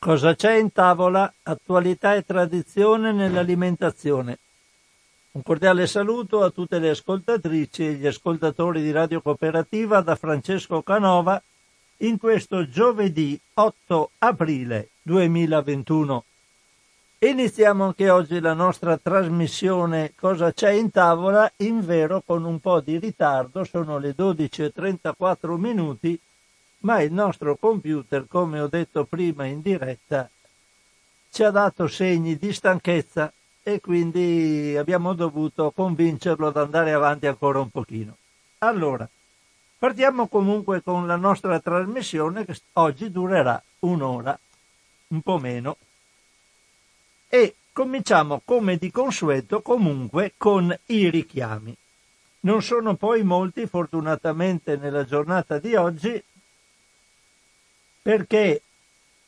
Cosa c'è in tavola? Attualità e tradizione nell'alimentazione. Un cordiale saluto a tutte le ascoltatrici e gli ascoltatori di Radio Cooperativa da Francesco Canova in questo giovedì 8 aprile 2021. Iniziamo anche oggi la nostra trasmissione Cosa c'è in tavola, in vero con un po' di ritardo, sono le 12.34 minuti, ma il nostro computer, come ho detto prima in diretta, ci ha dato segni di stanchezza e quindi abbiamo dovuto convincerlo ad andare avanti ancora un pochino. Allora, partiamo comunque con la nostra trasmissione che oggi durerà un'ora, un po' meno e cominciamo come di consueto comunque con i richiami. Non sono poi molti fortunatamente nella giornata di oggi perché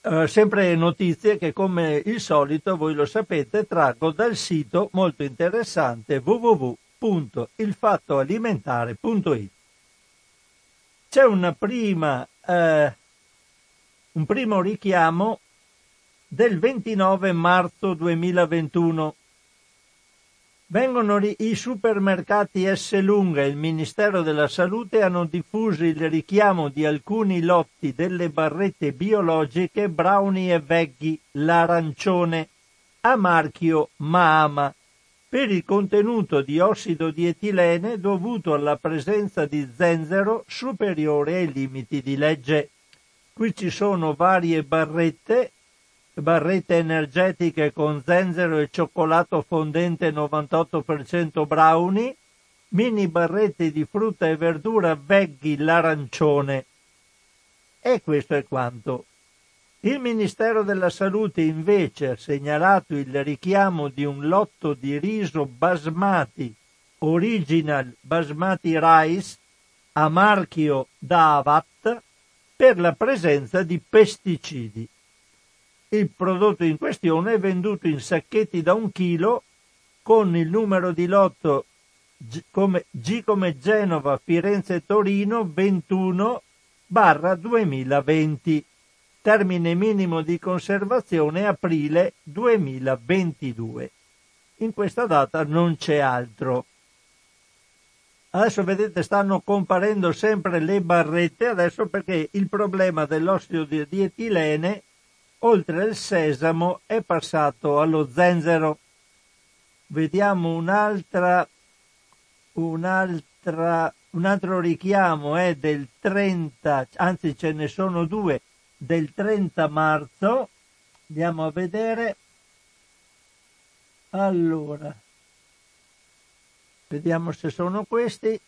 eh, sempre notizie che come il solito voi lo sapete traggo dal sito molto interessante www.ilfattoalimentare.it. C'è una prima, eh, un primo richiamo del 29 marzo 2021. Vengono i supermercati S. Lunga e il Ministero della Salute hanno diffuso il richiamo di alcuni lotti delle barrette biologiche Brownie e Veggie, l'arancione, a marchio Maama, per il contenuto di ossido di etilene dovuto alla presenza di zenzero superiore ai limiti di legge. Qui ci sono varie barrette barrette energetiche con zenzero e cioccolato fondente 98% brownie, mini barrette di frutta e verdura veggie l'arancione. E questo è quanto. Il Ministero della Salute invece ha segnalato il richiamo di un lotto di riso basmati, original basmati rice, a marchio Davat, per la presenza di pesticidi. Il prodotto in questione è venduto in sacchetti da un chilo con il numero di lotto G come, G come Genova, Firenze Torino 21 barra 2020. Termine minimo di conservazione aprile 2022. In questa data non c'è altro. Adesso vedete stanno comparendo sempre le barrette, adesso perché il problema dell'ossido di etilene oltre al sesamo è passato allo zenzero. Vediamo un'altra, un'altra, un altro richiamo è del 30, anzi ce ne sono due, del 30 marzo. Andiamo a vedere. Allora, vediamo se sono questi.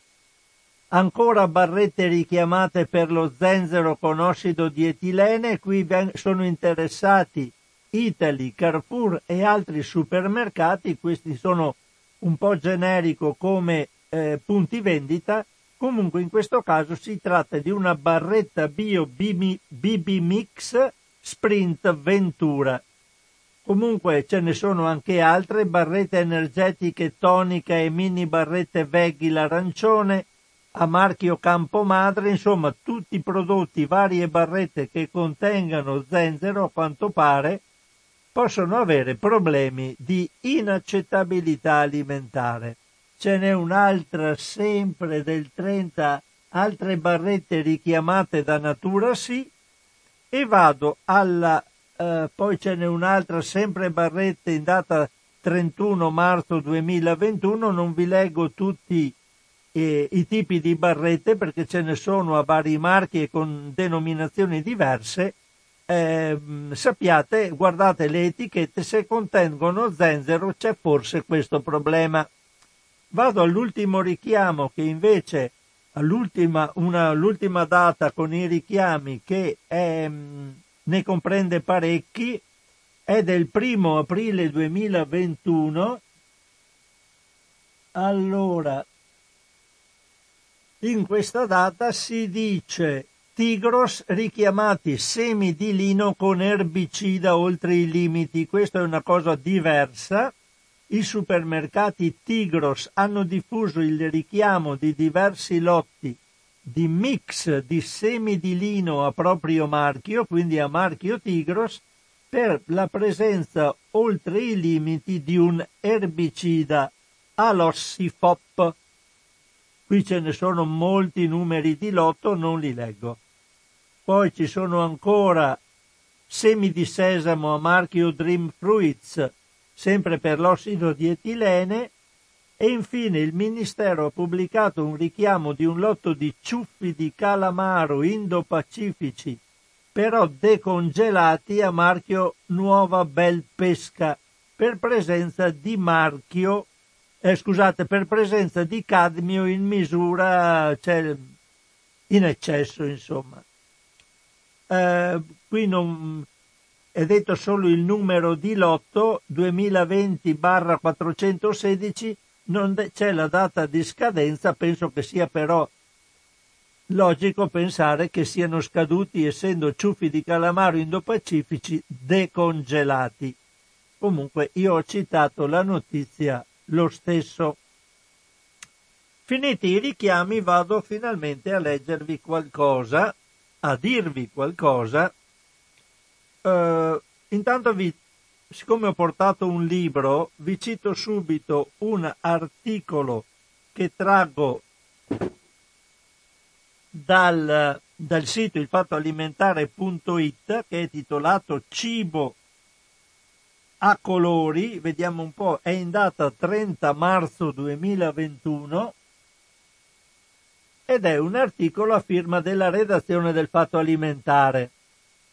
Ancora barrette richiamate per lo zenzero con ossido di etilene, qui sono interessati Italy, Carrefour e altri supermercati, questi sono un po' generico come eh, punti vendita, comunque in questo caso si tratta di una barretta bio BB Mix Sprint Ventura. Comunque ce ne sono anche altre, barrette energetiche tonica e mini barrette veggie l'arancione, a marchio Campomadre, insomma tutti i prodotti, varie barrette che contengano zenzero a quanto pare possono avere problemi di inaccettabilità alimentare. Ce n'è un'altra sempre del 30, altre barrette richiamate da Natura Sì e vado alla, eh, poi ce n'è un'altra sempre barrette in data 31 marzo 2021, non vi leggo tutti eh, i tipi di barrette perché ce ne sono a vari marchi e con denominazioni diverse. Eh, sappiate, guardate le etichette, se contengono zenzero c'è forse questo problema. Vado all'ultimo richiamo che invece all'ultima, una, l'ultima data con i richiami che è, ne comprende parecchi è del primo aprile 2021. Allora, in questa data si dice Tigros richiamati semi di lino con erbicida oltre i limiti. Questa è una cosa diversa. I supermercati Tigros hanno diffuso il richiamo di diversi lotti di mix di semi di lino a proprio marchio, quindi a marchio Tigros, per la presenza oltre i limiti di un erbicida all'ossifop. Qui ce ne sono molti numeri di lotto, non li leggo. Poi ci sono ancora semi di sesamo a marchio Dream Fruits, sempre per l'ossido di etilene, e infine il Ministero ha pubblicato un richiamo di un lotto di ciuffi di calamaro indo-pacifici, però decongelati a marchio Nuova Bel Pesca, per presenza di marchio, eh, scusate, per presenza di cadmio in misura, cioè in eccesso, insomma. Eh, qui non è detto solo il numero di lotto 2020-416 non c'è la data di scadenza, penso che sia però logico pensare che siano scaduti essendo ciuffi di calamaro indopacifici decongelati. Comunque io ho citato la notizia lo stesso. Finiti i richiami vado finalmente a leggervi qualcosa, a dirvi qualcosa. Uh, intanto vi siccome ho portato un libro, vi cito subito un articolo che traggo dal, dal sito ilfattoalimentare.it che è titolato Cibo a colori, vediamo un po', è in data 30 marzo 2021 ed è un articolo a firma della redazione del Fatto Alimentare.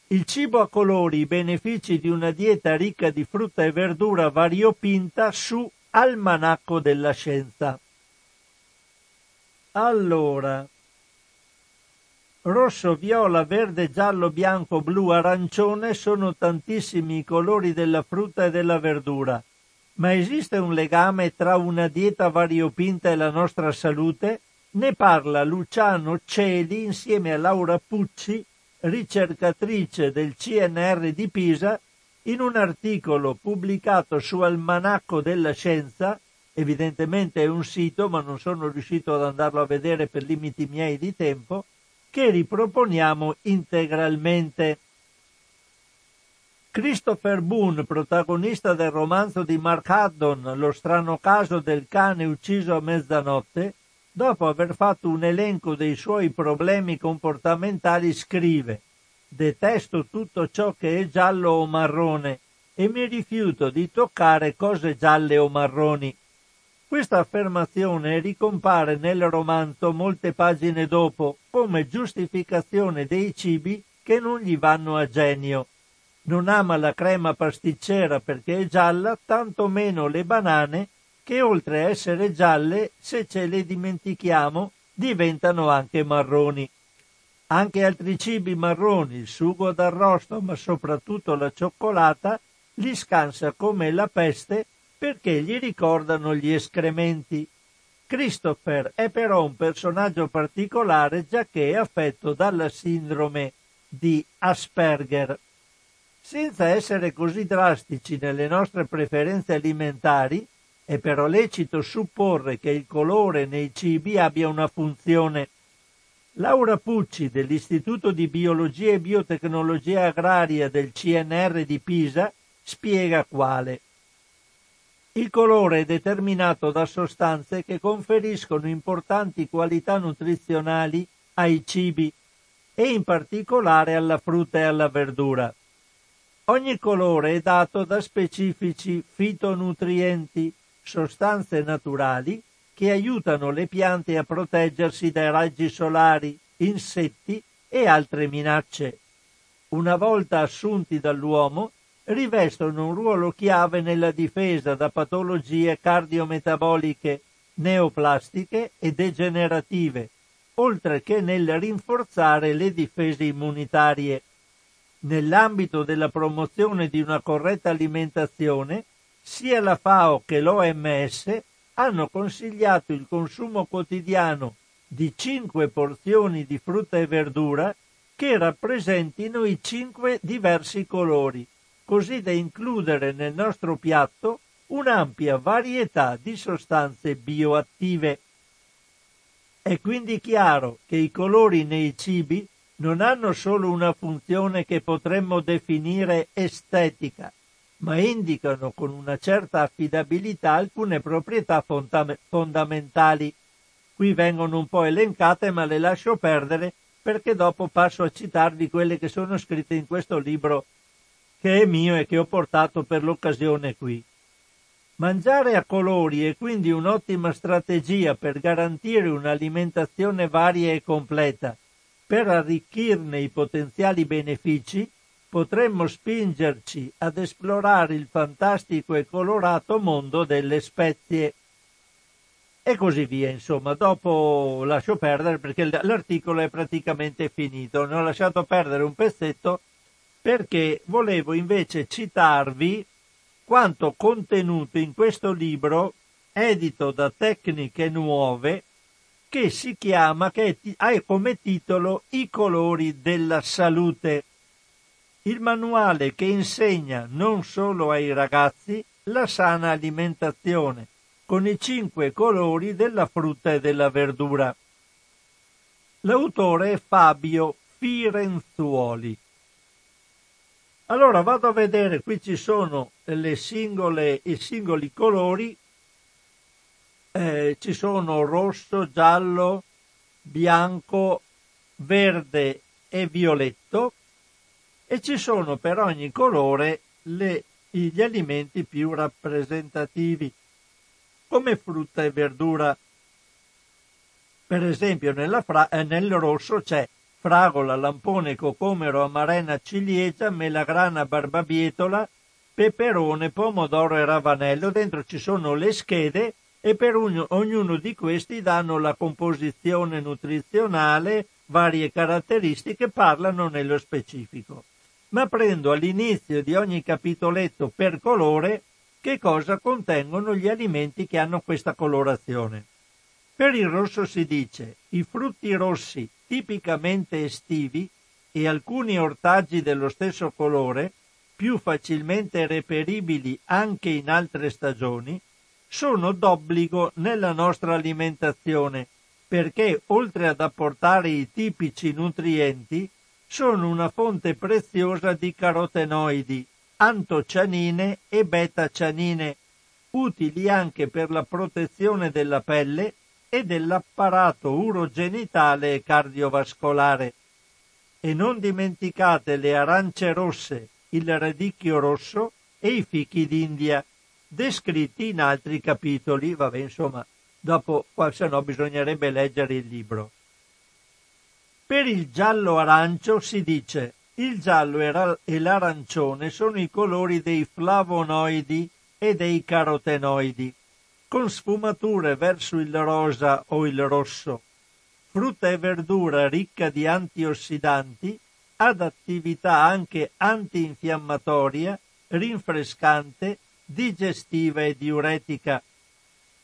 Il cibo a colori, i benefici di una dieta ricca di frutta e verdura variopinta su Almanacco della Scienza. Allora, rosso, viola, verde, giallo, bianco, blu, arancione sono tantissimi i colori della frutta e della verdura. Ma esiste un legame tra una dieta variopinta e la nostra salute? Ne parla Luciano Celi insieme a Laura Pucci ricercatrice del CNR di Pisa, in un articolo pubblicato su Almanacco della Scienza, evidentemente è un sito, ma non sono riuscito ad andarlo a vedere per limiti miei di tempo, che riproponiamo integralmente. Christopher Boone, protagonista del romanzo di Mark Haddon Lo strano caso del cane ucciso a mezzanotte, dopo aver fatto un elenco dei suoi problemi comportamentali, scrive Detesto tutto ciò che è giallo o marrone e mi rifiuto di toccare cose gialle o marroni. Questa affermazione ricompare nel romanzo molte pagine dopo come giustificazione dei cibi che non gli vanno a genio. Non ama la crema pasticcera perché è gialla, tanto meno le banane che oltre a essere gialle, se ce le dimentichiamo, diventano anche marroni. Anche altri cibi marroni, il sugo d'arrosto, ma soprattutto la cioccolata, li scansa come la peste perché gli ricordano gli escrementi. Christopher è però un personaggio particolare giacché è affetto dalla sindrome di Asperger. Senza essere così drastici nelle nostre preferenze alimentari, è però lecito supporre che il colore nei cibi abbia una funzione. Laura Pucci dell'Istituto di Biologia e Biotecnologia Agraria del CNR di Pisa spiega quale. Il colore è determinato da sostanze che conferiscono importanti qualità nutrizionali ai cibi e in particolare alla frutta e alla verdura. Ogni colore è dato da specifici fitonutrienti sostanze naturali che aiutano le piante a proteggersi dai raggi solari, insetti e altre minacce. Una volta assunti dall'uomo, rivestono un ruolo chiave nella difesa da patologie cardiometaboliche, neoplastiche e degenerative, oltre che nel rinforzare le difese immunitarie. Nell'ambito della promozione di una corretta alimentazione, sia la FAO che l'OMS hanno consigliato il consumo quotidiano di 5 porzioni di frutta e verdura che rappresentino i 5 diversi colori, così da includere nel nostro piatto un'ampia varietà di sostanze bioattive. È quindi chiaro che i colori nei cibi non hanno solo una funzione che potremmo definire estetica, ma indicano con una certa affidabilità alcune proprietà fondamentali. Qui vengono un po' elencate, ma le lascio perdere perché dopo passo a citarvi quelle che sono scritte in questo libro che è mio e che ho portato per l'occasione qui. Mangiare a colori è quindi un'ottima strategia per garantire un'alimentazione varia e completa. Per arricchirne i potenziali benefici, potremmo spingerci ad esplorare il fantastico e colorato mondo delle spezie. E così via, insomma, dopo lascio perdere perché l'articolo è praticamente finito. Ne ho lasciato perdere un pezzetto perché volevo invece citarvi quanto contenuto in questo libro edito da Tecniche Nuove che si chiama, che ha come titolo I colori della salute. Il manuale che insegna non solo ai ragazzi la sana alimentazione con i cinque colori della frutta e della verdura. L'autore è Fabio Firenzuoli. Allora vado a vedere, qui ci sono le singole, i singoli colori, eh, ci sono rosso, giallo, bianco, verde e violetto e ci sono per ogni colore le, gli alimenti più rappresentativi come frutta e verdura. Per esempio fra- eh, nel rosso c'è fragola, lampone, cocomero, amarena, ciliegia, melagrana, barbabietola, peperone, pomodoro e ravanello. Dentro ci sono le schede e per ognuno, di questi danno la composizione nutrizionale, varie caratteristiche, parlano nello specifico. Ma prendo all'inizio di ogni capitoletto per colore che cosa contengono gli alimenti che hanno questa colorazione. Per il rosso si dice i frutti rossi tipicamente estivi e alcuni ortaggi dello stesso colore, più facilmente reperibili anche in altre stagioni, sono d'obbligo nella nostra alimentazione perché, oltre ad apportare i tipici nutrienti, sono una fonte preziosa di carotenoidi, antocianine e beta-cianine, utili anche per la protezione della pelle e dell'apparato urogenitale e cardiovascolare. E non dimenticate le arance rosse, il radicchio rosso e i fichi d'India, descritti in altri capitoli. Vabbè, insomma, dopo, se no bisognerebbe leggere il libro. Per il giallo arancio si dice il giallo e l'arancione sono i colori dei flavonoidi e dei carotenoidi con sfumature verso il rosa o il rosso. Frutta e verdura ricca di antiossidanti, ad attività anche antinfiammatoria, rinfrescante, digestiva e diuretica.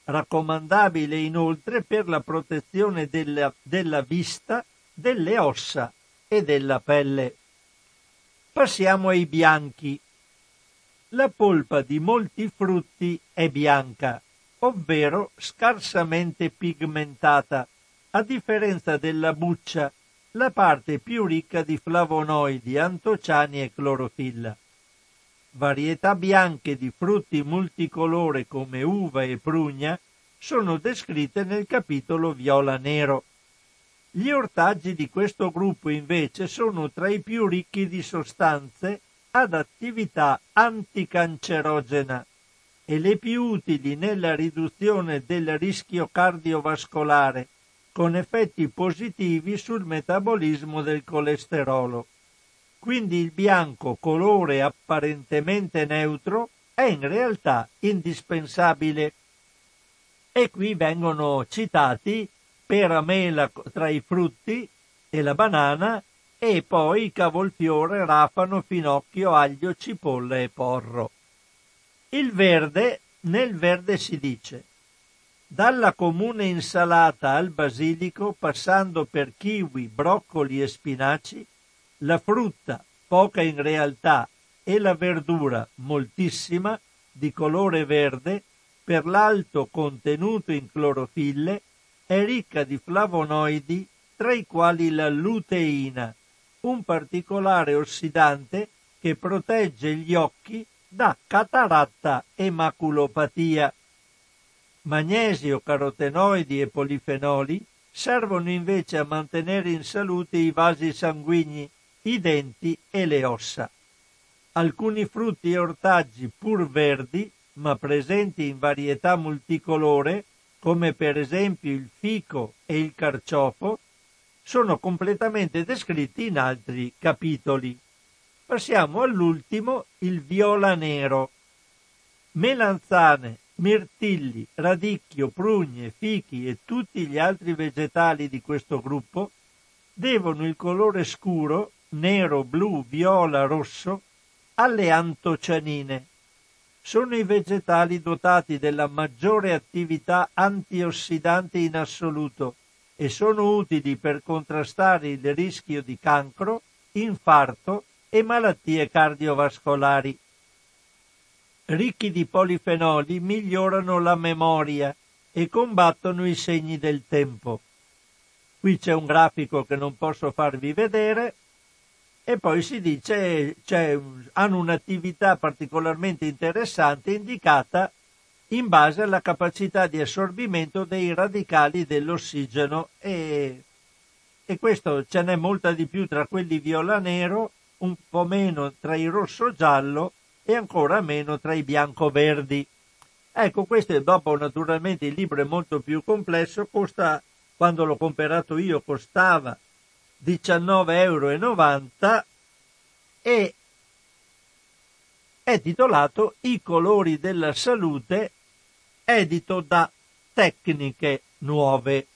Raccomandabile inoltre per la protezione della, della vista, delle ossa e della pelle. Passiamo ai bianchi. La polpa di molti frutti è bianca ovvero scarsamente pigmentata, a differenza della buccia, la parte più ricca di flavonoidi, antociani e clorofilla. Varietà bianche di frutti multicolore come uva e prugna sono descritte nel capitolo viola-nero. Gli ortaggi di questo gruppo invece sono tra i più ricchi di sostanze ad attività anticancerogena e le più utili nella riduzione del rischio cardiovascolare, con effetti positivi sul metabolismo del colesterolo. Quindi il bianco, colore apparentemente neutro, è in realtà indispensabile. E qui vengono citati pera mela tra i frutti e la banana e poi cavolfiore, rafano, finocchio, aglio, cipolla e porro. Il verde, nel verde si dice dalla comune insalata al basilico, passando per kiwi, broccoli e spinaci, la frutta, poca in realtà, e la verdura, moltissima, di colore verde, per l'alto contenuto in clorofille, è ricca di flavonoidi, tra i quali la luteina, un particolare ossidante che protegge gli occhi da cataratta e maculopatia. Magnesio, carotenoidi e polifenoli servono invece a mantenere in salute i vasi sanguigni, i denti e le ossa. Alcuni frutti e ortaggi pur verdi, ma presenti in varietà multicolore, come per esempio il fico e il carciofo, sono completamente descritti in altri capitoli. Passiamo all'ultimo, il viola nero. Melanzane, mirtilli, radicchio, prugne, fichi e tutti gli altri vegetali di questo gruppo devono il colore scuro, nero, blu, viola, rosso, alle antocianine. Sono i vegetali dotati della maggiore attività antiossidante in assoluto e sono utili per contrastare il rischio di cancro, infarto e malattie cardiovascolari. Ricchi di polifenoli migliorano la memoria e combattono i segni del tempo. Qui c'è un grafico che non posso farvi vedere e poi si dice cioè, hanno un'attività particolarmente interessante indicata in base alla capacità di assorbimento dei radicali dell'ossigeno e, e questo ce n'è molta di più tra quelli viola-nero un po' meno tra i rosso-giallo e ancora meno tra i bianco-verdi. Ecco, questo dopo naturalmente il libro è molto più complesso, costa, quando l'ho comprato io, costava 19,90 euro e è titolato I colori della salute, edito da Tecniche Nuove.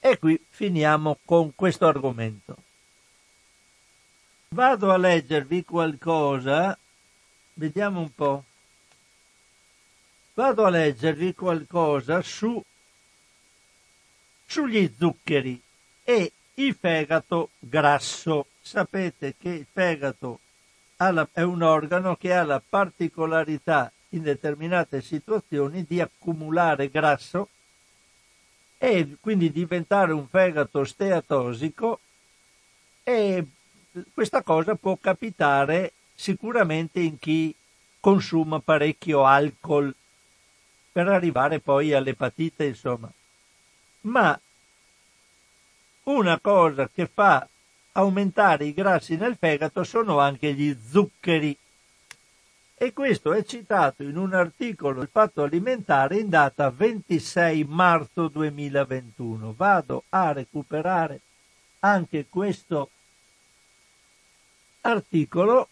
E qui finiamo con questo argomento. Vado a leggervi qualcosa, vediamo un po'. Vado a leggervi qualcosa su, sugli zuccheri e il fegato grasso. Sapete che il fegato la, è un organo che ha la particolarità in determinate situazioni di accumulare grasso e quindi diventare un fegato steatosico e questa cosa può capitare sicuramente in chi consuma parecchio alcol per arrivare poi all'epatite, insomma. Ma una cosa che fa aumentare i grassi nel fegato sono anche gli zuccheri. E questo è citato in un articolo del Fatto Alimentare in data 26 marzo 2021. Vado a recuperare anche questo articolo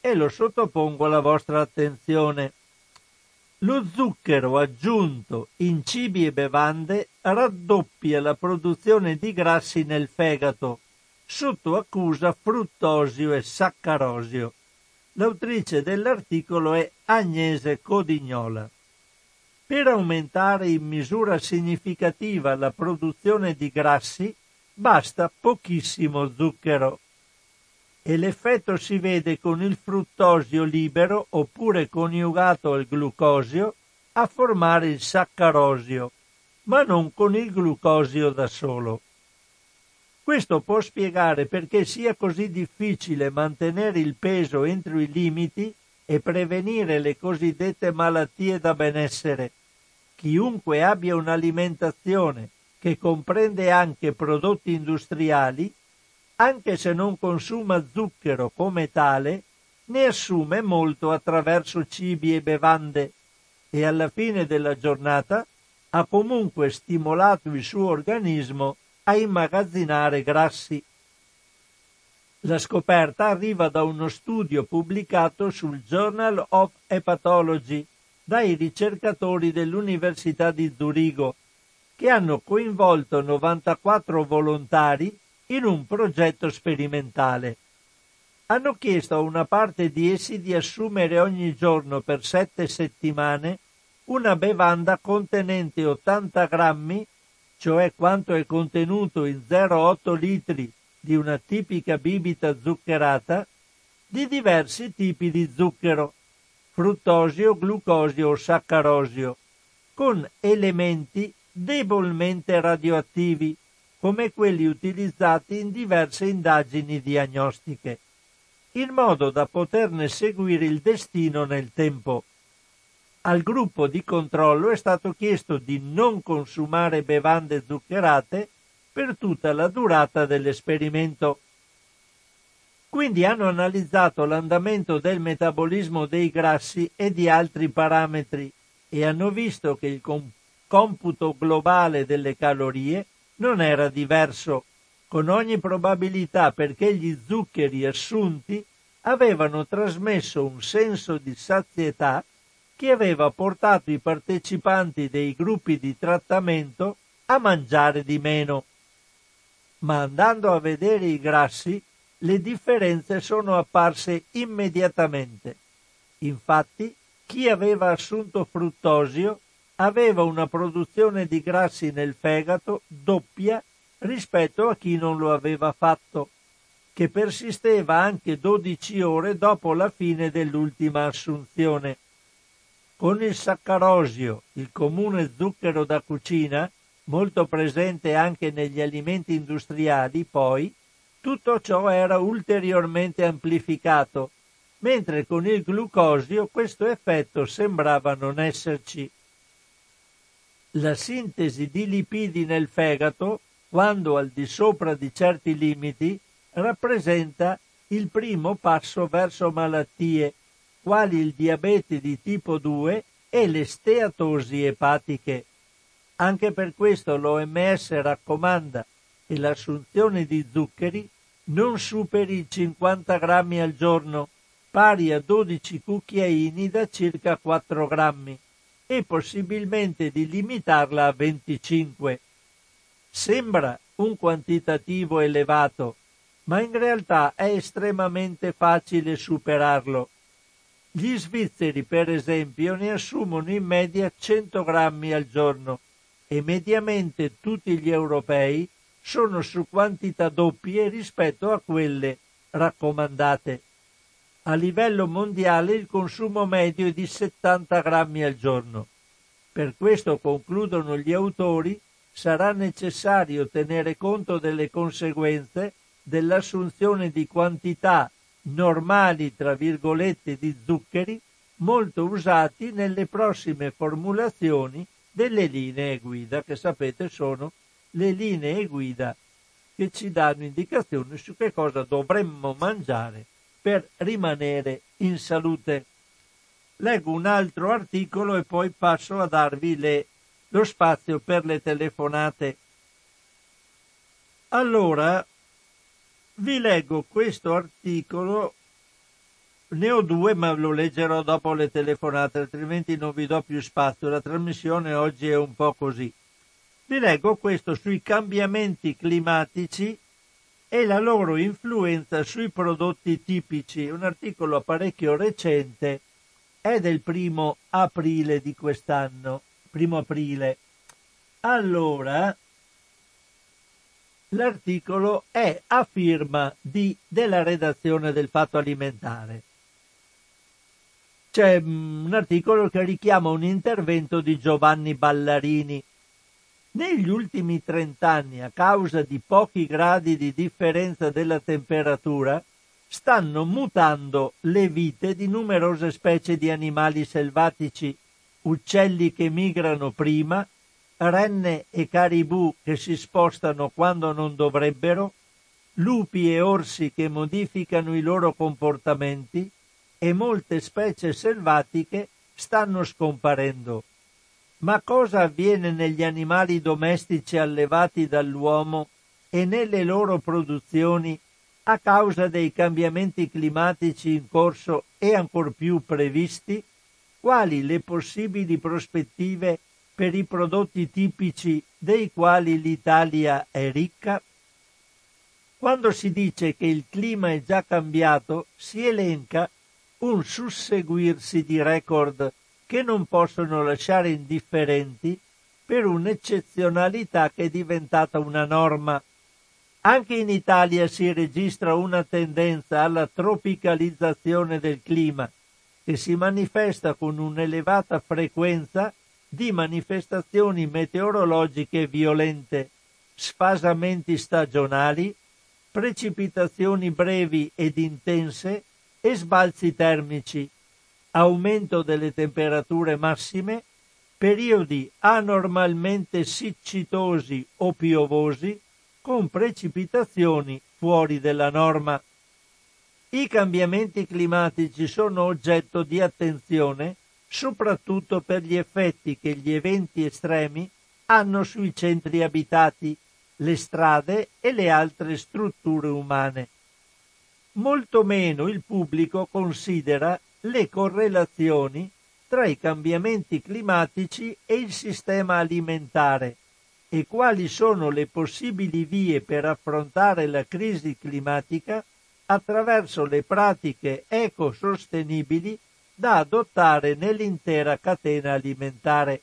e lo sottopongo alla vostra attenzione. Lo zucchero aggiunto in cibi e bevande raddoppia la produzione di grassi nel fegato, sotto accusa fruttosio e saccarosio. L'autrice dell'articolo è Agnese Codignola. Per aumentare in misura significativa la produzione di grassi basta pochissimo zucchero e l'effetto si vede con il fruttosio libero oppure coniugato al glucosio a formare il saccarosio, ma non con il glucosio da solo. Questo può spiegare perché sia così difficile mantenere il peso entro i limiti e prevenire le cosiddette malattie da benessere. Chiunque abbia un'alimentazione che comprende anche prodotti industriali anche se non consuma zucchero come tale, ne assume molto attraverso cibi e bevande e alla fine della giornata ha comunque stimolato il suo organismo a immagazzinare grassi. La scoperta arriva da uno studio pubblicato sul Journal of Hepatology dai ricercatori dell'Università di Zurigo, che hanno coinvolto 94 volontari in un progetto sperimentale. Hanno chiesto a una parte di essi di assumere ogni giorno per sette settimane una bevanda contenente 80 grammi, cioè quanto è contenuto in 0,8 litri di una tipica bibita zuccherata, di diversi tipi di zucchero, fruttosio, glucosio o saccarosio, con elementi debolmente radioattivi come quelli utilizzati in diverse indagini diagnostiche, in modo da poterne seguire il destino nel tempo. Al gruppo di controllo è stato chiesto di non consumare bevande zuccherate per tutta la durata dell'esperimento. Quindi hanno analizzato l'andamento del metabolismo dei grassi e di altri parametri e hanno visto che il computo globale delle calorie non era diverso, con ogni probabilità perché gli zuccheri assunti avevano trasmesso un senso di sazietà che aveva portato i partecipanti dei gruppi di trattamento a mangiare di meno. Ma andando a vedere i grassi, le differenze sono apparse immediatamente. Infatti, chi aveva assunto fruttosio aveva una produzione di grassi nel fegato doppia rispetto a chi non lo aveva fatto, che persisteva anche 12 ore dopo la fine dell'ultima assunzione. Con il saccarosio, il comune zucchero da cucina, molto presente anche negli alimenti industriali, poi, tutto ciò era ulteriormente amplificato, mentre con il glucosio questo effetto sembrava non esserci. La sintesi di lipidi nel fegato, quando al di sopra di certi limiti, rappresenta il primo passo verso malattie quali il diabete di tipo 2 e le steatosi epatiche. Anche per questo l'OMS raccomanda che l'assunzione di zuccheri non superi i 50 grammi al giorno, pari a 12 cucchiaini da circa 4 grammi, e possibilmente di limitarla a 25. Sembra un quantitativo elevato, ma in realtà è estremamente facile superarlo gli svizzeri, per esempio, ne assumono in media 100 grammi al giorno e mediamente tutti gli europei sono su quantità doppie rispetto a quelle raccomandate. A livello mondiale il consumo medio è di 70 grammi al giorno. Per questo, concludono gli autori, sarà necessario tenere conto delle conseguenze dell'assunzione di quantità normali, tra virgolette, di zuccheri molto usati nelle prossime formulazioni delle linee guida, che sapete sono le linee guida che ci danno indicazioni su che cosa dovremmo mangiare per rimanere in salute. Leggo un altro articolo e poi passo a darvi le, lo spazio per le telefonate. Allora, vi leggo questo articolo, ne ho due ma lo leggerò dopo le telefonate, altrimenti non vi do più spazio, la trasmissione oggi è un po' così. Vi leggo questo sui cambiamenti climatici e la loro influenza sui prodotti tipici, un articolo parecchio recente, è del primo aprile di quest'anno, primo aprile. Allora, L'articolo è a firma di, della redazione del Fatto Alimentare. C'è mm, un articolo che richiama un intervento di Giovanni Ballarini. Negli ultimi trent'anni, a causa di pochi gradi di differenza della temperatura, stanno mutando le vite di numerose specie di animali selvatici, uccelli che migrano prima renne e caribù che si spostano quando non dovrebbero, lupi e orsi che modificano i loro comportamenti e molte specie selvatiche stanno scomparendo. Ma cosa avviene negli animali domestici allevati dall'uomo e nelle loro produzioni a causa dei cambiamenti climatici in corso e ancor più previsti? Quali le possibili prospettive per i prodotti tipici dei quali l'Italia è ricca? Quando si dice che il clima è già cambiato, si elenca un susseguirsi di record che non possono lasciare indifferenti per un'eccezionalità che è diventata una norma. Anche in Italia si registra una tendenza alla tropicalizzazione del clima, che si manifesta con un'elevata frequenza di manifestazioni meteorologiche violente, sfasamenti stagionali, precipitazioni brevi ed intense e sbalzi termici, aumento delle temperature massime, periodi anormalmente siccitosi o piovosi, con precipitazioni fuori della norma. I cambiamenti climatici sono oggetto di attenzione soprattutto per gli effetti che gli eventi estremi hanno sui centri abitati, le strade e le altre strutture umane. Molto meno il pubblico considera le correlazioni tra i cambiamenti climatici e il sistema alimentare e quali sono le possibili vie per affrontare la crisi climatica attraverso le pratiche ecosostenibili da adottare nell'intera catena alimentare.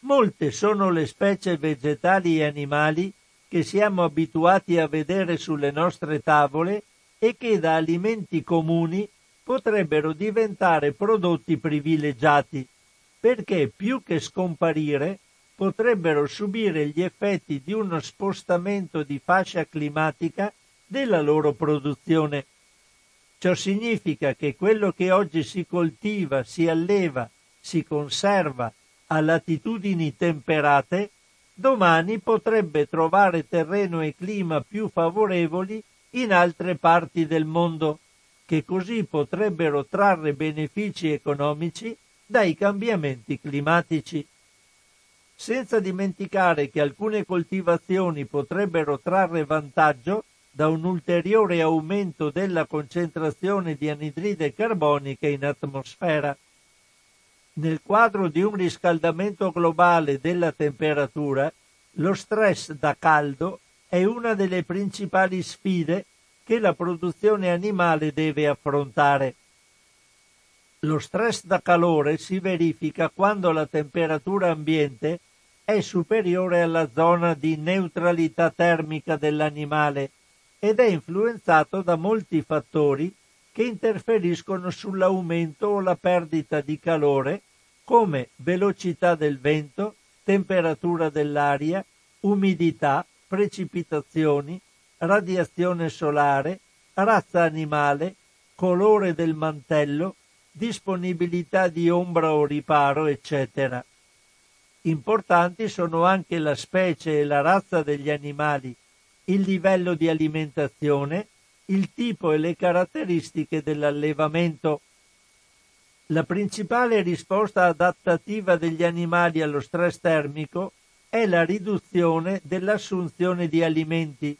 Molte sono le specie vegetali e animali che siamo abituati a vedere sulle nostre tavole e che da alimenti comuni potrebbero diventare prodotti privilegiati, perché più che scomparire potrebbero subire gli effetti di uno spostamento di fascia climatica della loro produzione. Ciò significa che quello che oggi si coltiva, si alleva, si conserva a latitudini temperate, domani potrebbe trovare terreno e clima più favorevoli in altre parti del mondo, che così potrebbero trarre benefici economici dai cambiamenti climatici senza dimenticare che alcune coltivazioni potrebbero trarre vantaggio da un ulteriore aumento della concentrazione di anidride carbonica in atmosfera. Nel quadro di un riscaldamento globale della temperatura, lo stress da caldo è una delle principali sfide che la produzione animale deve affrontare. Lo stress da calore si verifica quando la temperatura ambiente è superiore alla zona di neutralità termica dell'animale ed è influenzato da molti fattori che interferiscono sull'aumento o la perdita di calore come velocità del vento, temperatura dell'aria, umidità, precipitazioni, radiazione solare, razza animale, colore del mantello, disponibilità di ombra o riparo, eccetera. Importanti sono anche la specie e la razza degli animali, il livello di alimentazione, il tipo e le caratteristiche dell'allevamento. La principale risposta adattativa degli animali allo stress termico è la riduzione dell'assunzione di alimenti,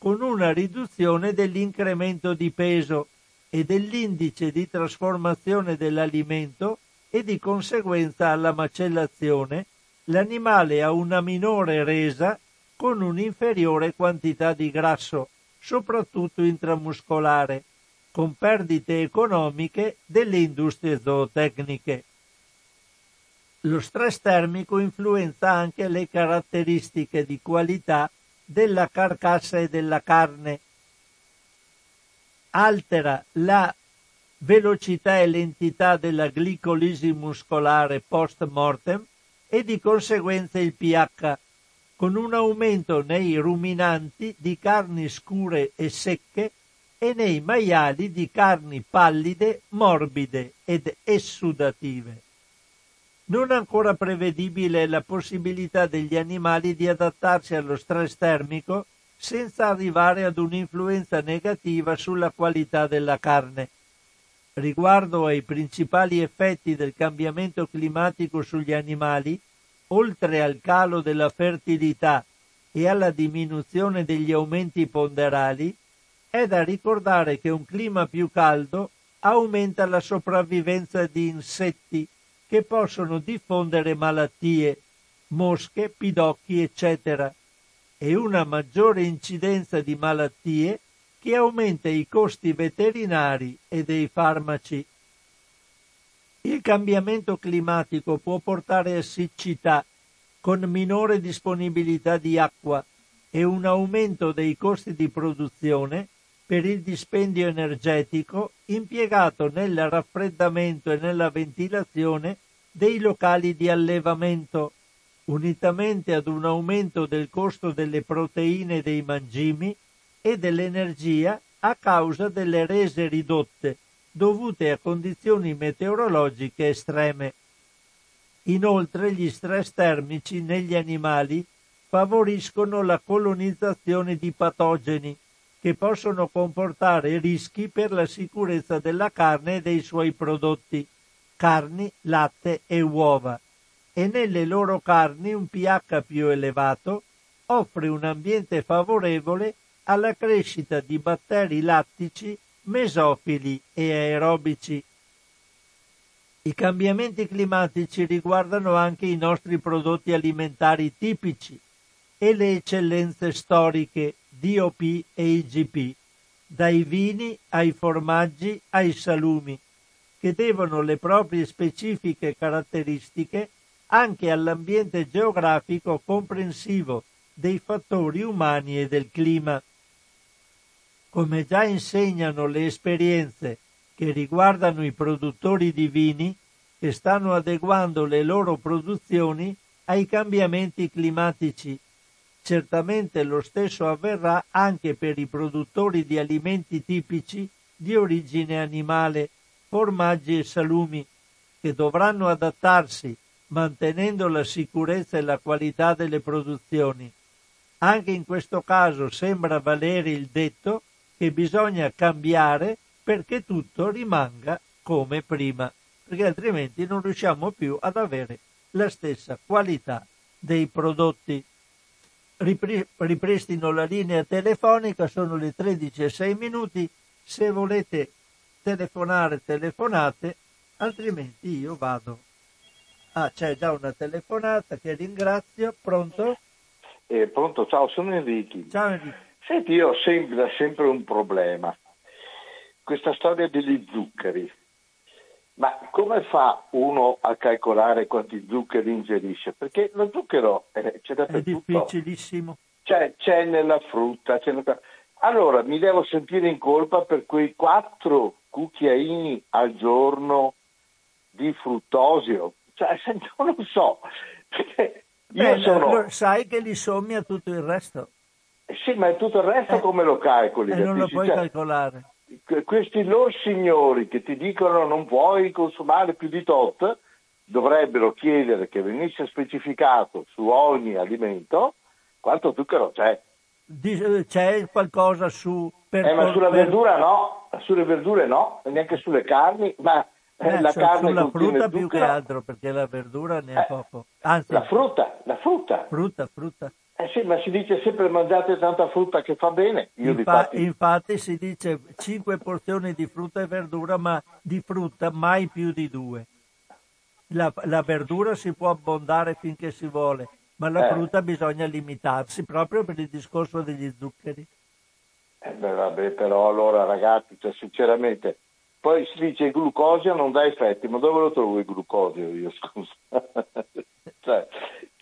con una riduzione dell'incremento di peso e dell'indice di trasformazione dell'alimento e di conseguenza alla macellazione, l'animale ha una minore resa con un'inferiore quantità di grasso, soprattutto intramuscolare, con perdite economiche delle industrie zootecniche. Lo stress termico influenza anche le caratteristiche di qualità della carcassa e della carne altera la velocità e l'entità della glicolisi muscolare post mortem e di conseguenza il pH, con un aumento nei ruminanti di carni scure e secche e nei maiali di carni pallide, morbide ed essudative. Non ancora prevedibile è la possibilità degli animali di adattarsi allo stress termico senza arrivare ad un'influenza negativa sulla qualità della carne. Riguardo ai principali effetti del cambiamento climatico sugli animali, oltre al calo della fertilità e alla diminuzione degli aumenti ponderali, è da ricordare che un clima più caldo aumenta la sopravvivenza di insetti che possono diffondere malattie, mosche, pidocchi, eccetera, e una maggiore incidenza di malattie che aumenta i costi veterinari e dei farmaci. Il cambiamento climatico può portare a siccità con minore disponibilità di acqua e un aumento dei costi di produzione per il dispendio energetico impiegato nel raffreddamento e nella ventilazione dei locali di allevamento unitamente ad un aumento del costo delle proteine dei mangimi e dell'energia a causa delle rese ridotte dovute a condizioni meteorologiche estreme. Inoltre gli stress termici negli animali favoriscono la colonizzazione di patogeni che possono comportare rischi per la sicurezza della carne e dei suoi prodotti, carni, latte e uova, e nelle loro carni un pH più elevato offre un ambiente favorevole alla crescita di batteri lattici mesofili e aerobici. I cambiamenti climatici riguardano anche i nostri prodotti alimentari tipici e le eccellenze storiche DOP e IGP, dai vini ai formaggi ai salumi, che devono le proprie specifiche caratteristiche anche all'ambiente geografico comprensivo dei fattori umani e del clima. Come già insegnano le esperienze che riguardano i produttori di vini che stanno adeguando le loro produzioni ai cambiamenti climatici Certamente lo stesso avverrà anche per i produttori di alimenti tipici di origine animale, formaggi e salumi, che dovranno adattarsi mantenendo la sicurezza e la qualità delle produzioni. Anche in questo caso sembra valere il detto che bisogna cambiare perché tutto rimanga come prima, perché altrimenti non riusciamo più ad avere la stessa qualità dei prodotti ripristino la linea telefonica, sono le 13 e 6 minuti, se volete telefonare telefonate, altrimenti io vado. Ah, c'è già una telefonata che ringrazio, pronto? Eh, pronto, ciao, sono Enrico. Ciao Enrico. Senti, io ho sempre, sempre un problema. Questa storia degli zuccheri. Ma come fa uno a calcolare quanti zuccheri ingerisce? Perché lo zucchero eh, c'è dappertutto. È difficilissimo. C'è, c'è nella frutta. C'è nella... Allora mi devo sentire in colpa per quei quattro cucchiaini al giorno di fruttosio. Cioè, non lo so. Beh, sono... Sai che li sommi a tutto il resto. Eh sì, ma tutto il resto eh, come lo calcoli? E non lo puoi cioè, calcolare questi loro signori che ti dicono non puoi consumare più di tot dovrebbero chiedere che venisse specificato su ogni alimento quanto zucchero c'è. C'è qualcosa su... Per, eh, ma sulla per... verdura no, sulle verdure no, neanche sulle carni, ma eh, la carne sulla frutta più che altro perché la verdura ne è eh, poco. Anzi, la frutta, la frutta. Frutta, frutta. Eh sì, ma si dice sempre mangiate tanta frutta che fa bene. Io Infa- infatti si dice 5 porzioni di frutta e verdura, ma di frutta mai più di due. La, la verdura si può abbondare finché si vuole, ma la eh. frutta bisogna limitarsi proprio per il discorso degli zuccheri. Eh beh, vabbè, però allora ragazzi, cioè, sinceramente, poi si dice il glucosio non dà effetti, ma dove lo trovo il glucosio io, scusa? cioè,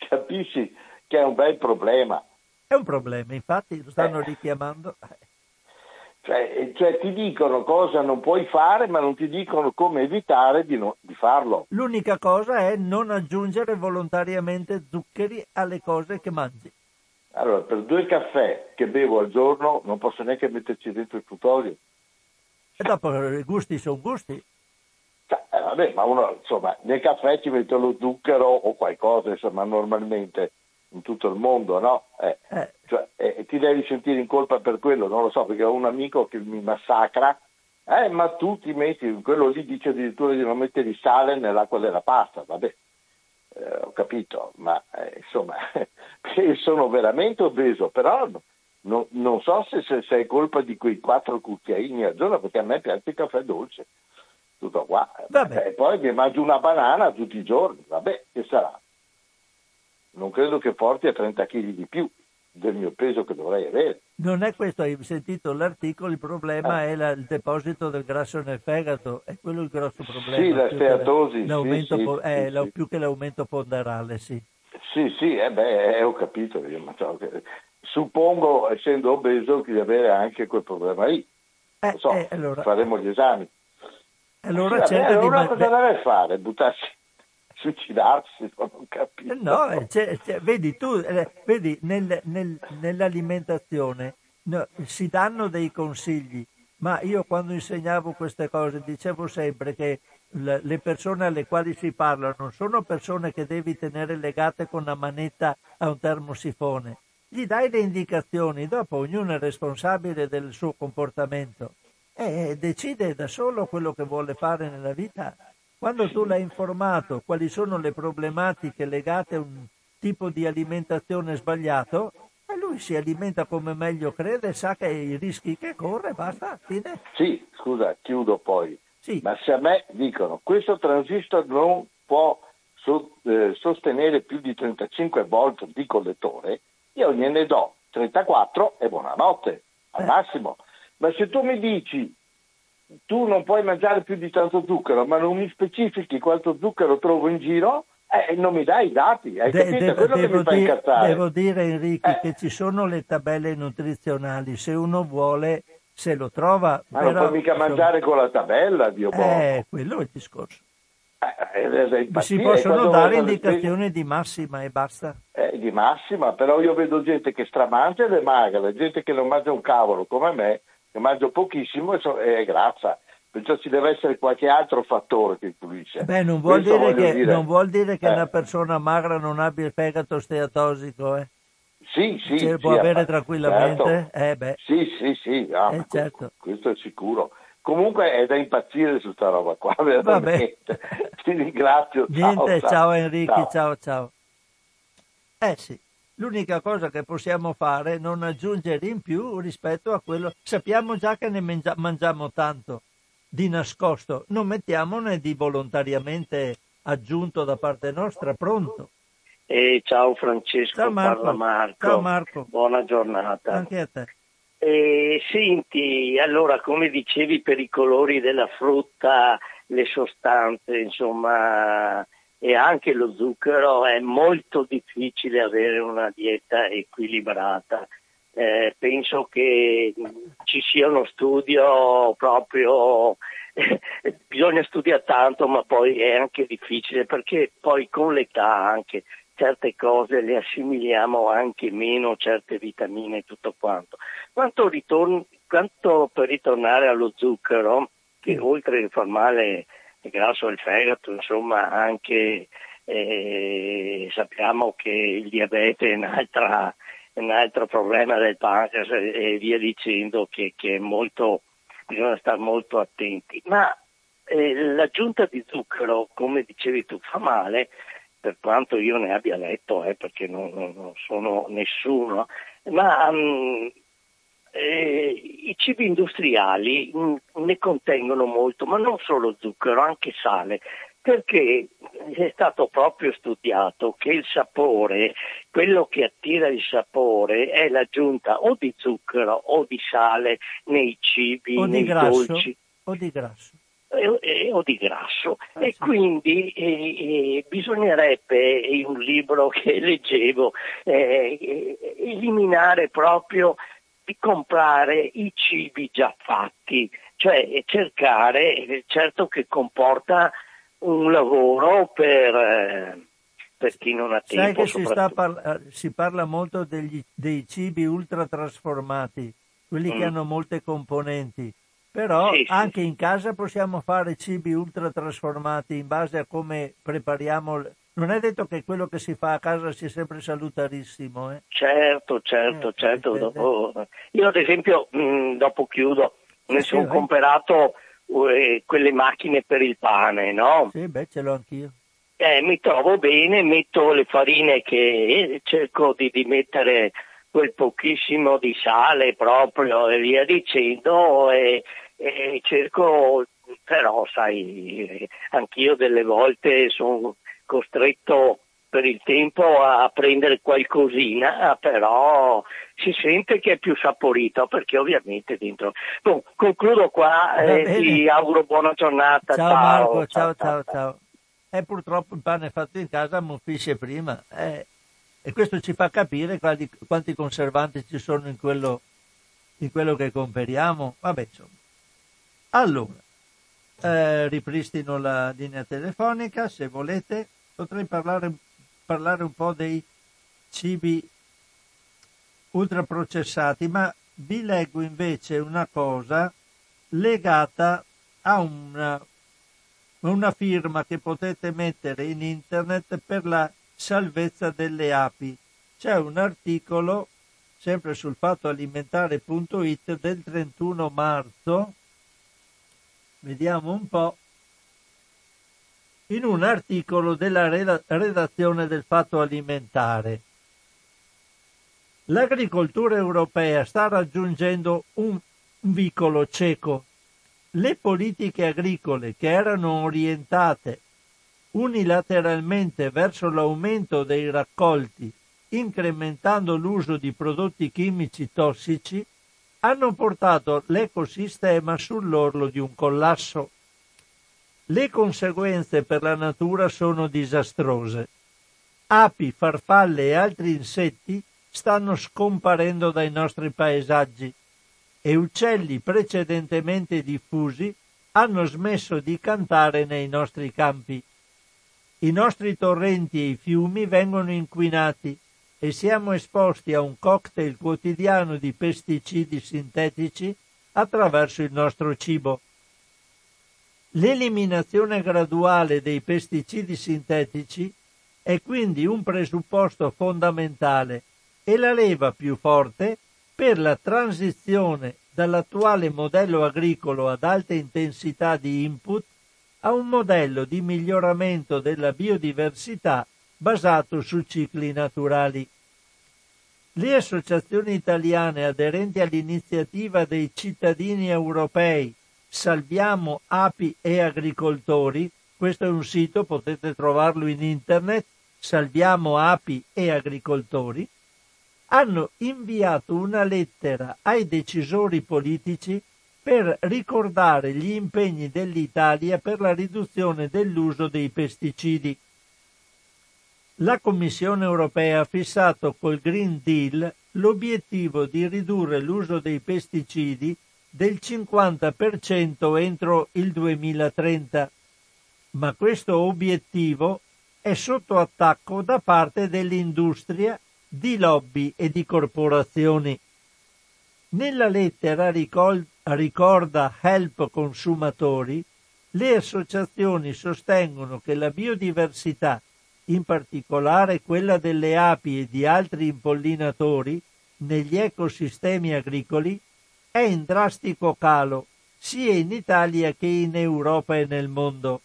capisci? Che è un bel problema. È un problema, infatti lo stanno eh. richiamando. Cioè, cioè, ti dicono cosa non puoi fare, ma non ti dicono come evitare di, no, di, farlo. L'unica cosa è non aggiungere volontariamente zuccheri alle cose che mangi. Allora, per due caffè che bevo al giorno non posso neanche metterci dentro il tutorio. E dopo i gusti sono gusti. Cioè, eh, vabbè, ma uno, insomma, nel caffè ci mette lo zucchero o qualcosa, insomma, normalmente in tutto il mondo, no? Eh, eh. Cioè, eh, ti devi sentire in colpa per quello, non lo so, perché ho un amico che mi massacra, eh, ma tu ti metti, quello lì dice addirittura di non mettere il sale nell'acqua della pasta, vabbè, eh, ho capito, ma eh, insomma, sono veramente obeso, però no, non so se, se, se, è colpa di quei quattro cucchiaini al giorno, perché a me piace il caffè dolce, tutto qua, e poi mi mangio una banana tutti i giorni, vabbè, che sarà? Non credo che porti a 30 kg di più del mio peso che dovrei avere. Non è questo, hai sentito l'articolo, il problema eh. è la, il deposito del grasso nel fegato, è quello il grosso problema. Sì, la steatosi. L'aumento, sì, po- eh, sì, più che l'aumento ponderale, sì. Sì, sì, eh beh, eh, ho capito io, ma che, suppongo, essendo obeso, di avere anche quel problema lì. Eh, so, eh, allora, faremo gli esami. Allora, sì, vabbè, allora di... cosa deve fare? Buttarsi suicidarsi, non capisco. No, eh, c'è, c'è, vedi tu, eh, vedi, nel, nel, nell'alimentazione no, si danno dei consigli, ma io quando insegnavo queste cose dicevo sempre che le persone alle quali si parla non sono persone che devi tenere legate con una manetta a un termosifone. Gli dai le indicazioni, dopo ognuno è responsabile del suo comportamento e decide da solo quello che vuole fare nella vita. Quando tu l'hai informato quali sono le problematiche legate a un tipo di alimentazione sbagliato, e lui si alimenta come meglio crede, sa che i rischi che corre, basta, fine. Sì, scusa, chiudo poi. Sì. Ma se a me dicono questo transistor non può so, eh, sostenere più di 35 volt di collettore, io gliene do 34 e buonanotte, al eh. massimo. Ma se tu mi dici tu non puoi mangiare più di tanto zucchero, ma non mi specifichi quanto zucchero trovo in giro, eh, non mi dai i dati, hai De- capito? Devo, Quello devo che mi fa incazzare. Devo dire Enrico eh. che ci sono le tabelle nutrizionali, se uno vuole se lo trova. Ma però, non puoi mica insomma... mangiare con la tabella, Dio buono. Eh, quello è il discorso. Eh, eh, eh si possono dare indicazioni di massima e basta. Eh, di massima, però io vedo gente che stramangia ed è magra, gente che non mangia un cavolo come me, ne mangio pochissimo e, so, è grassa. Perciò ci deve essere qualche altro fattore che influisce. Beh, non vuol, dire che, dire. non vuol dire che, eh. una persona magra non abbia il fegato steatosico, eh? Sì, sì. Ce può sì, avere tranquillamente? Certo. Eh. Sì, sì, sì. Ah, eh, certo. Questo è sicuro. Comunque è da impazzire su sta roba qua, veramente. Ti ringrazio. Niente, ciao, ciao Enrico, ciao. ciao, ciao. Eh sì. L'unica cosa che possiamo fare è non aggiungere in più rispetto a quello. Sappiamo già che ne mangia- mangiamo tanto di nascosto, non mettiamone di volontariamente aggiunto da parte nostra, pronto. Eh, ciao Francesco, ciao Marco. Marco. Ciao Marco. Buona giornata. Anche a te. Eh, senti, allora come dicevi per i colori della frutta, le sostanze, insomma, e anche lo zucchero è molto difficile avere una dieta equilibrata. Eh, penso che ci sia uno studio proprio, eh, bisogna studiare tanto ma poi è anche difficile perché poi con l'età anche certe cose le assimiliamo anche meno, certe vitamine e tutto quanto. Quanto, ritorn- quanto per ritornare allo zucchero, che oltre a far male grasso del fegato, insomma anche eh, sappiamo che il diabete è un'altra, un altro problema del pancreas e via dicendo che, che molto, bisogna stare molto attenti. Ma eh, l'aggiunta di zucchero, come dicevi tu, fa male, per quanto io ne abbia letto, eh, perché non, non, sono nessuno, ma um, eh, i cibi industriali mh, mm, ne contengono molto, ma non solo zucchero, anche sale, perché è stato proprio studiato che il sapore, quello che attira il sapore è l'aggiunta o di zucchero o di sale nei cibi, o nei grasso, dolci. O di grasso. E, e, o di grasso ah, e sì. quindi eh, bisognerebbe in un libro che leggevo eh, eliminare proprio di comprare i cibi già fatti, cioè cercare, certo che comporta un lavoro per, eh, per chi non ha tempo. Sai che si, parla, si, parla molto degli, dei cibi ultra trasformati, quelli mm. che hanno molte componenti, però sì, anche sì. in casa possiamo fare cibi ultra trasformati in base a come prepariamo non è detto che quello che si fa a casa sia sempre salutarissimo. Eh? Certo, certo, eh, certo. Dopo, io ad esempio, mh, mm, dopo chiudo, mi sì, sono sì, comprato uh, quelle macchine per il pane, no? Sì, beh, ce l'ho anch'io. Eh, mi trovo bene, metto le farine che cerco di, di mettere quel pochissimo di sale proprio e via dicendo e, e cerco, però sai, anch'io delle volte sono costretto per il tempo a prendere qualcosina, però si sente che è più saporito perché ovviamente dentro. Bon, concludo qua e ti auguro buona giornata. Ciao, ciao Marco, ciao ciao ciao. ciao. Eh, purtroppo il pane fatto in casa muffisce prima eh, e questo ci fa capire quanti, quanti conservanti ci sono in quello, in quello che comperiamo. Vabbè, insomma. Allora, eh, ripristino la linea telefonica se volete potrei parlare, parlare un po' dei cibi ultraprocessati, ma vi leggo invece una cosa legata a una, una firma che potete mettere in internet per la salvezza delle api. C'è un articolo sempre sul fattoalimentare.it del 31 marzo, vediamo un po', in un articolo della redazione del Fatto Alimentare. L'agricoltura europea sta raggiungendo un vicolo cieco. Le politiche agricole che erano orientate unilateralmente verso l'aumento dei raccolti, incrementando l'uso di prodotti chimici tossici, hanno portato l'ecosistema sull'orlo di un collasso. Le conseguenze per la natura sono disastrose. Api, farfalle e altri insetti stanno scomparendo dai nostri paesaggi e uccelli precedentemente diffusi hanno smesso di cantare nei nostri campi. I nostri torrenti e i fiumi vengono inquinati e siamo esposti a un cocktail quotidiano di pesticidi sintetici attraverso il nostro cibo. L'eliminazione graduale dei pesticidi sintetici è quindi un presupposto fondamentale e la leva più forte per la transizione dall'attuale modello agricolo ad alta intensità di input a un modello di miglioramento della biodiversità basato su cicli naturali. Le associazioni italiane aderenti all'iniziativa dei cittadini europei Salviamo api e agricoltori, questo è un sito, potete trovarlo in internet, Salviamo api e agricoltori, hanno inviato una lettera ai decisori politici per ricordare gli impegni dell'Italia per la riduzione dell'uso dei pesticidi. La Commissione europea ha fissato col Green Deal l'obiettivo di ridurre l'uso dei pesticidi del 50% entro il 2030, ma questo obiettivo è sotto attacco da parte dell'industria di lobby e di corporazioni. Nella lettera ricol- ricorda Help Consumatori, le associazioni sostengono che la biodiversità, in particolare quella delle api e di altri impollinatori, negli ecosistemi agricoli, è in drastico calo sia in Italia che in Europa e nel mondo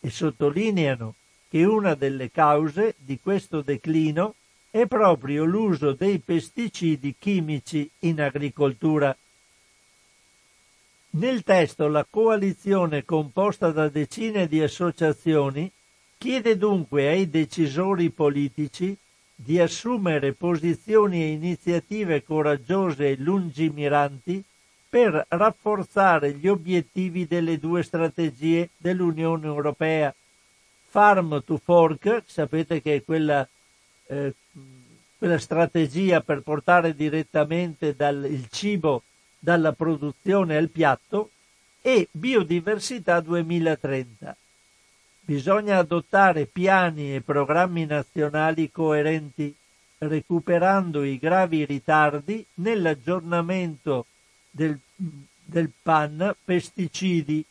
e sottolineano che una delle cause di questo declino è proprio l'uso dei pesticidi chimici in agricoltura. Nel testo la coalizione composta da decine di associazioni chiede dunque ai decisori politici di assumere posizioni e iniziative coraggiose e lungimiranti per rafforzare gli obiettivi delle due strategie dell'Unione Europea. Farm to Fork, sapete che è quella eh, quella strategia per portare direttamente dal, il cibo dalla produzione al piatto e Biodiversità 2030. Bisogna adottare piani e programmi nazionali coerenti, recuperando i gravi ritardi nell'aggiornamento del, del PAN pesticidi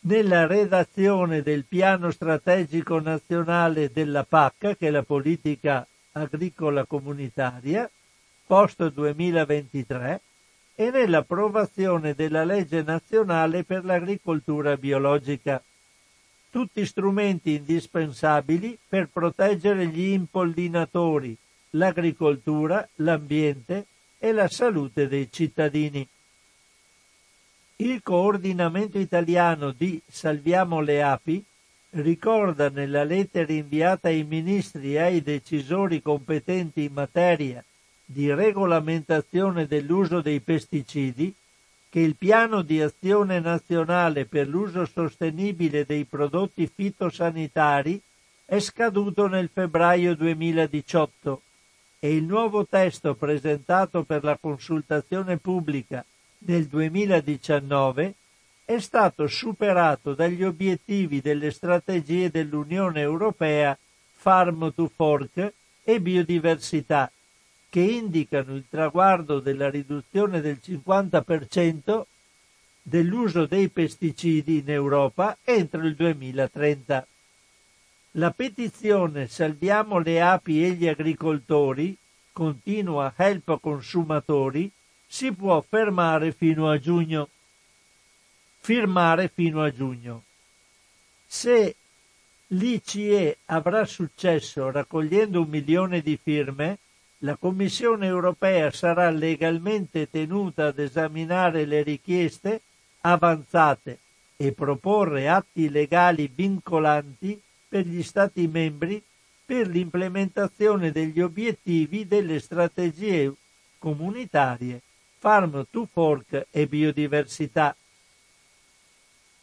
nella redazione del piano strategico nazionale della PAC, che è la politica agricola comunitaria, post 2023, e nell'approvazione della legge nazionale per l'agricoltura biologica. Tutti strumenti indispensabili per proteggere gli impollinatori, l'agricoltura, l'ambiente e la salute dei cittadini. Il coordinamento italiano di Salviamo le api ricorda nella lettera inviata ai ministri e ai decisori competenti in materia di regolamentazione dell'uso dei pesticidi che il piano di azione nazionale per l'uso sostenibile dei prodotti fitosanitari è scaduto nel febbraio 2018 e il nuovo testo presentato per la consultazione pubblica nel 2019 è stato superato dagli obiettivi delle strategie dell'Unione Europea Farm to Fork e biodiversità, che indicano il traguardo della riduzione del 50% dell'uso dei pesticidi in Europa entro il 2030. La petizione Salviamo le api e gli agricoltori, continua Help Consumatori, si può fermare fino a giugno. Firmare fino a giugno. Se l'ICE avrà successo raccogliendo un milione di firme, la Commissione europea sarà legalmente tenuta ad esaminare le richieste avanzate e proporre atti legali vincolanti per gli Stati membri per l'implementazione degli obiettivi delle strategie comunitarie Farm to Fork e biodiversità.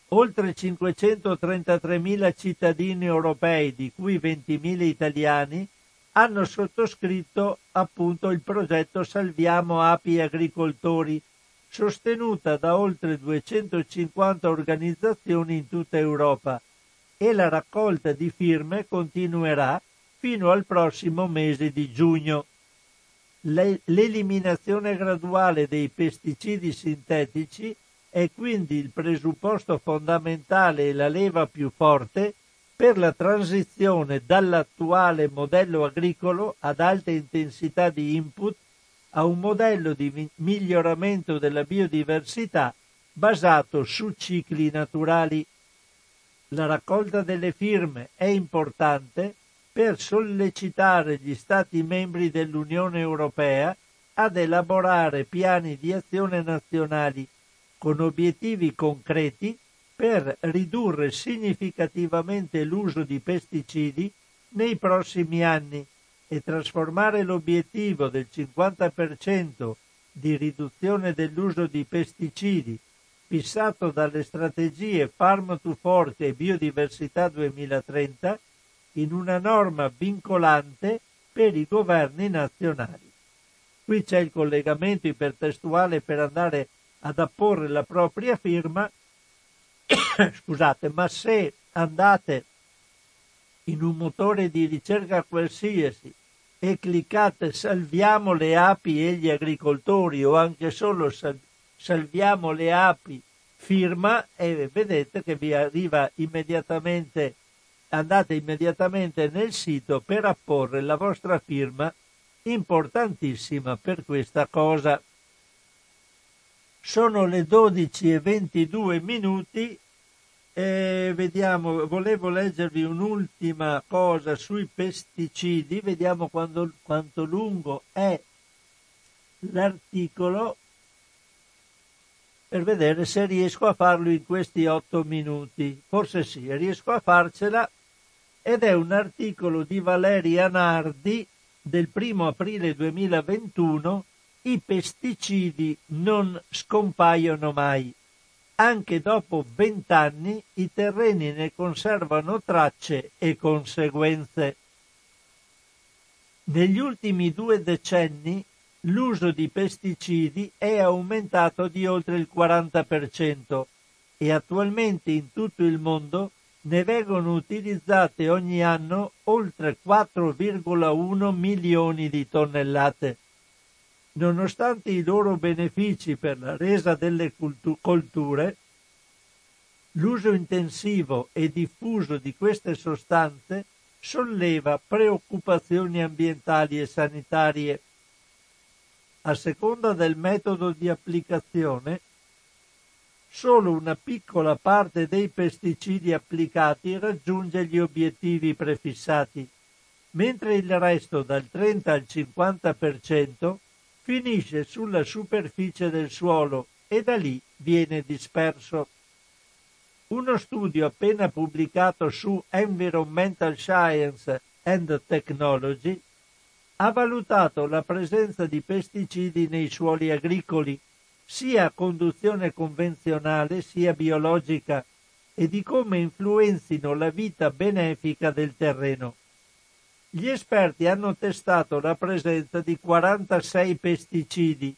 Oltre 533.000 cittadini europei, di cui 20.000 italiani, hanno sottoscritto appunto il progetto Salviamo api agricoltori, sostenuta da oltre 250 organizzazioni in tutta Europa e la raccolta di firme continuerà fino al prossimo mese di giugno. L'eliminazione graduale dei pesticidi sintetici è quindi il presupposto fondamentale e la leva più forte per la transizione dall'attuale modello agricolo ad alta intensità di input a un modello di miglioramento della biodiversità basato su cicli naturali. La raccolta delle firme è importante per sollecitare gli Stati membri dell'Unione Europea ad elaborare piani di azione nazionali con obiettivi concreti per ridurre significativamente l'uso di pesticidi nei prossimi anni e trasformare l'obiettivo del 50% di riduzione dell'uso di pesticidi fissato dalle strategie Farm to Fork e Biodiversità 2030 in una norma vincolante per i governi nazionali. Qui c'è il collegamento ipertestuale per andare ad apporre la propria firma, scusate, ma se andate in un motore di ricerca qualsiasi e cliccate salviamo le api e gli agricoltori o anche solo salviamo le api firma e vedete che vi arriva immediatamente andate immediatamente nel sito per apporre la vostra firma importantissima per questa cosa. Sono le 12 e 22 minuti e vediamo, volevo leggervi un'ultima cosa sui pesticidi, vediamo quando, quanto lungo è l'articolo per vedere se riesco a farlo in questi otto minuti. Forse sì, riesco a farcela ed è un articolo di Valeria Nardi del 1 aprile 2021 I pesticidi non scompaiono mai. Anche dopo vent'anni i terreni ne conservano tracce e conseguenze. Negli ultimi due decenni l'uso di pesticidi è aumentato di oltre il 40% e attualmente in tutto il mondo ne vengono utilizzate ogni anno oltre 4,1 milioni di tonnellate. Nonostante i loro benefici per la resa delle colture, l'uso intensivo e diffuso di queste sostanze solleva preoccupazioni ambientali e sanitarie. A seconda del metodo di applicazione, solo una piccola parte dei pesticidi applicati raggiunge gli obiettivi prefissati, mentre il resto dal 30 al 50% finisce sulla superficie del suolo e da lì viene disperso. Uno studio appena pubblicato su Environmental Science and Technology ha valutato la presenza di pesticidi nei suoli agricoli, sia a conduzione convenzionale sia biologica, e di come influenzino la vita benefica del terreno. Gli esperti hanno testato la presenza di 46 pesticidi,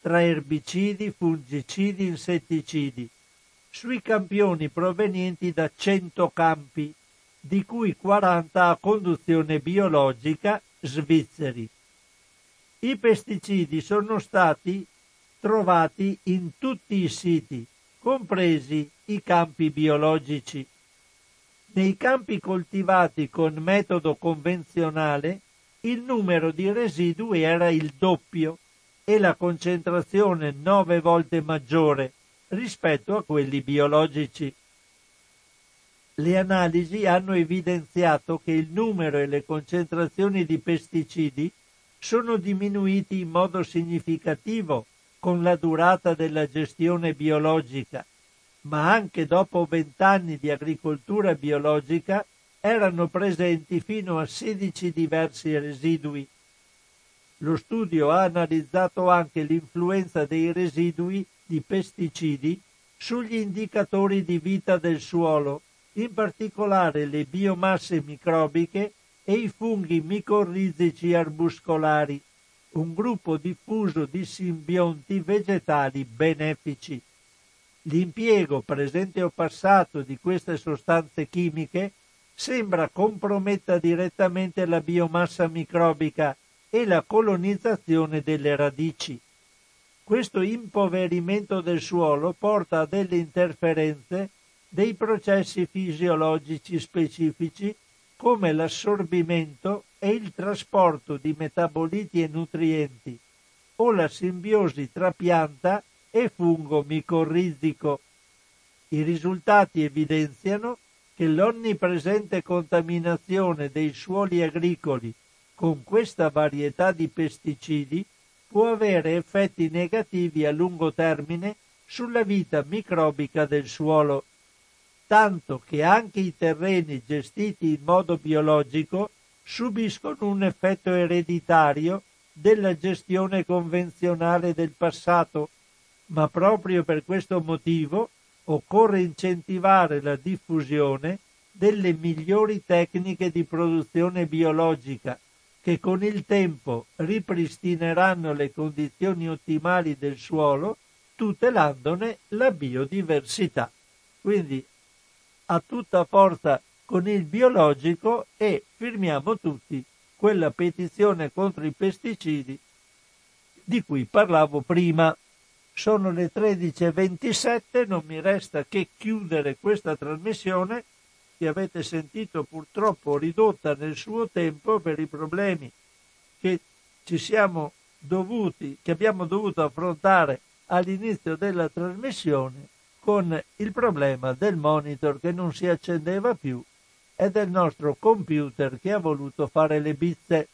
tra erbicidi, fungicidi insetticidi, sui campioni provenienti da 100 campi, di cui 40 a conduzione biologica svizzeri. I pesticidi sono stati trovati in tutti i siti, compresi i campi biologici. Nei campi coltivati con metodo convenzionale il numero di residui era il doppio e la concentrazione nove volte maggiore rispetto a quelli biologici. Le analisi hanno evidenziato che il numero e le concentrazioni di pesticidi sono diminuiti in modo significativo con la durata della gestione biologica, ma anche dopo vent'anni di agricoltura biologica erano presenti fino a 16 diversi residui. Lo studio ha analizzato anche l'influenza dei residui di pesticidi sugli indicatori di vita del suolo, in particolare le biomasse microbiche e i funghi micorrizici arbuscolari, un gruppo diffuso di simbionti vegetali benefici. L'impiego presente o passato di queste sostanze chimiche sembra comprometta direttamente la biomassa microbica e la colonizzazione delle radici. Questo impoverimento del suolo porta a delle interferenze dei processi fisiologici specifici come l'assorbimento e il trasporto di metaboliti e nutrienti o la simbiosi tra pianta e fungo micorrizico. I risultati evidenziano che l'onnipresente contaminazione dei suoli agricoli con questa varietà di pesticidi può avere effetti negativi a lungo termine sulla vita microbica del suolo, tanto che anche i terreni gestiti in modo biologico subiscono un effetto ereditario della gestione convenzionale del passato, ma proprio per questo motivo occorre incentivare la diffusione delle migliori tecniche di produzione biologica che con il tempo ripristineranno le condizioni ottimali del suolo tutelandone la biodiversità. Quindi a tutta forza con il biologico e firmiamo tutti quella petizione contro i pesticidi di cui parlavo prima. Sono le 13.27, non mi resta che chiudere questa trasmissione che avete sentito purtroppo ridotta nel suo tempo per i problemi che ci siamo dovuti, che abbiamo dovuto affrontare all'inizio della trasmissione con il problema del monitor che non si accendeva più e del nostro computer che ha voluto fare le bizze.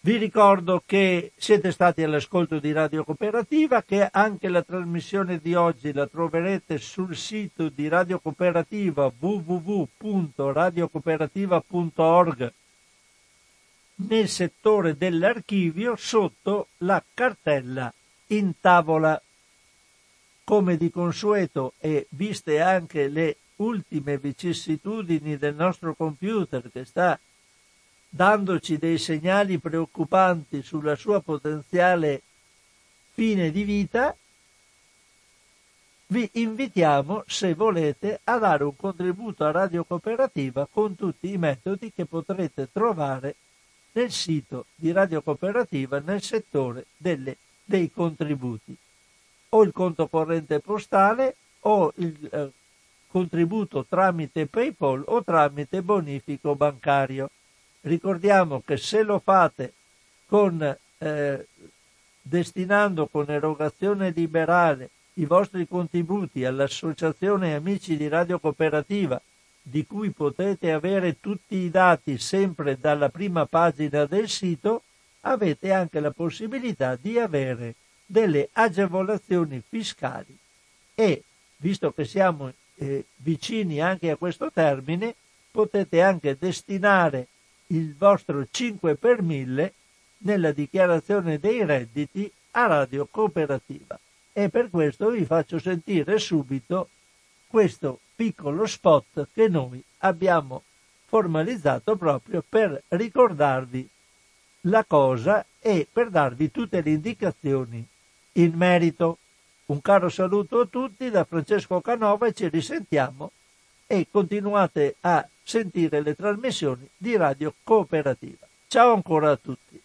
Vi ricordo che siete stati all'ascolto di Radio Cooperativa, che anche la trasmissione di oggi la troverete sul sito di Radio Cooperativa www.radiocooperativa.org nel settore dell'archivio sotto la cartella in tavola. Come di consueto e viste anche le ultime vicissitudini del nostro computer che sta dandoci dei segnali preoccupanti sulla sua potenziale fine di vita, vi invitiamo, se volete, a dare un contributo a Radio Cooperativa con tutti i metodi che potrete trovare nel sito di Radio Cooperativa nel settore delle, dei contributi. O il conto corrente postale o il eh, contributo tramite PayPal o tramite bonifico bancario. Ricordiamo che se lo fate con, eh, destinando con erogazione liberale i vostri contributi all'Associazione Amici di Radio Cooperativa, di cui potete avere tutti i dati sempre dalla prima pagina del sito, avete anche la possibilità di avere delle agevolazioni fiscali. E, visto che siamo eh, vicini anche a questo termine, potete anche destinare il vostro 5 per 1000 nella dichiarazione dei redditi a Radio Cooperativa. E per questo vi faccio sentire subito questo piccolo spot che noi abbiamo formalizzato proprio per ricordarvi la cosa e per darvi tutte le indicazioni in merito. Un caro saluto a tutti da Francesco Canova e ci risentiamo e continuate a sentire le trasmissioni di Radio Cooperativa. Ciao ancora a tutti.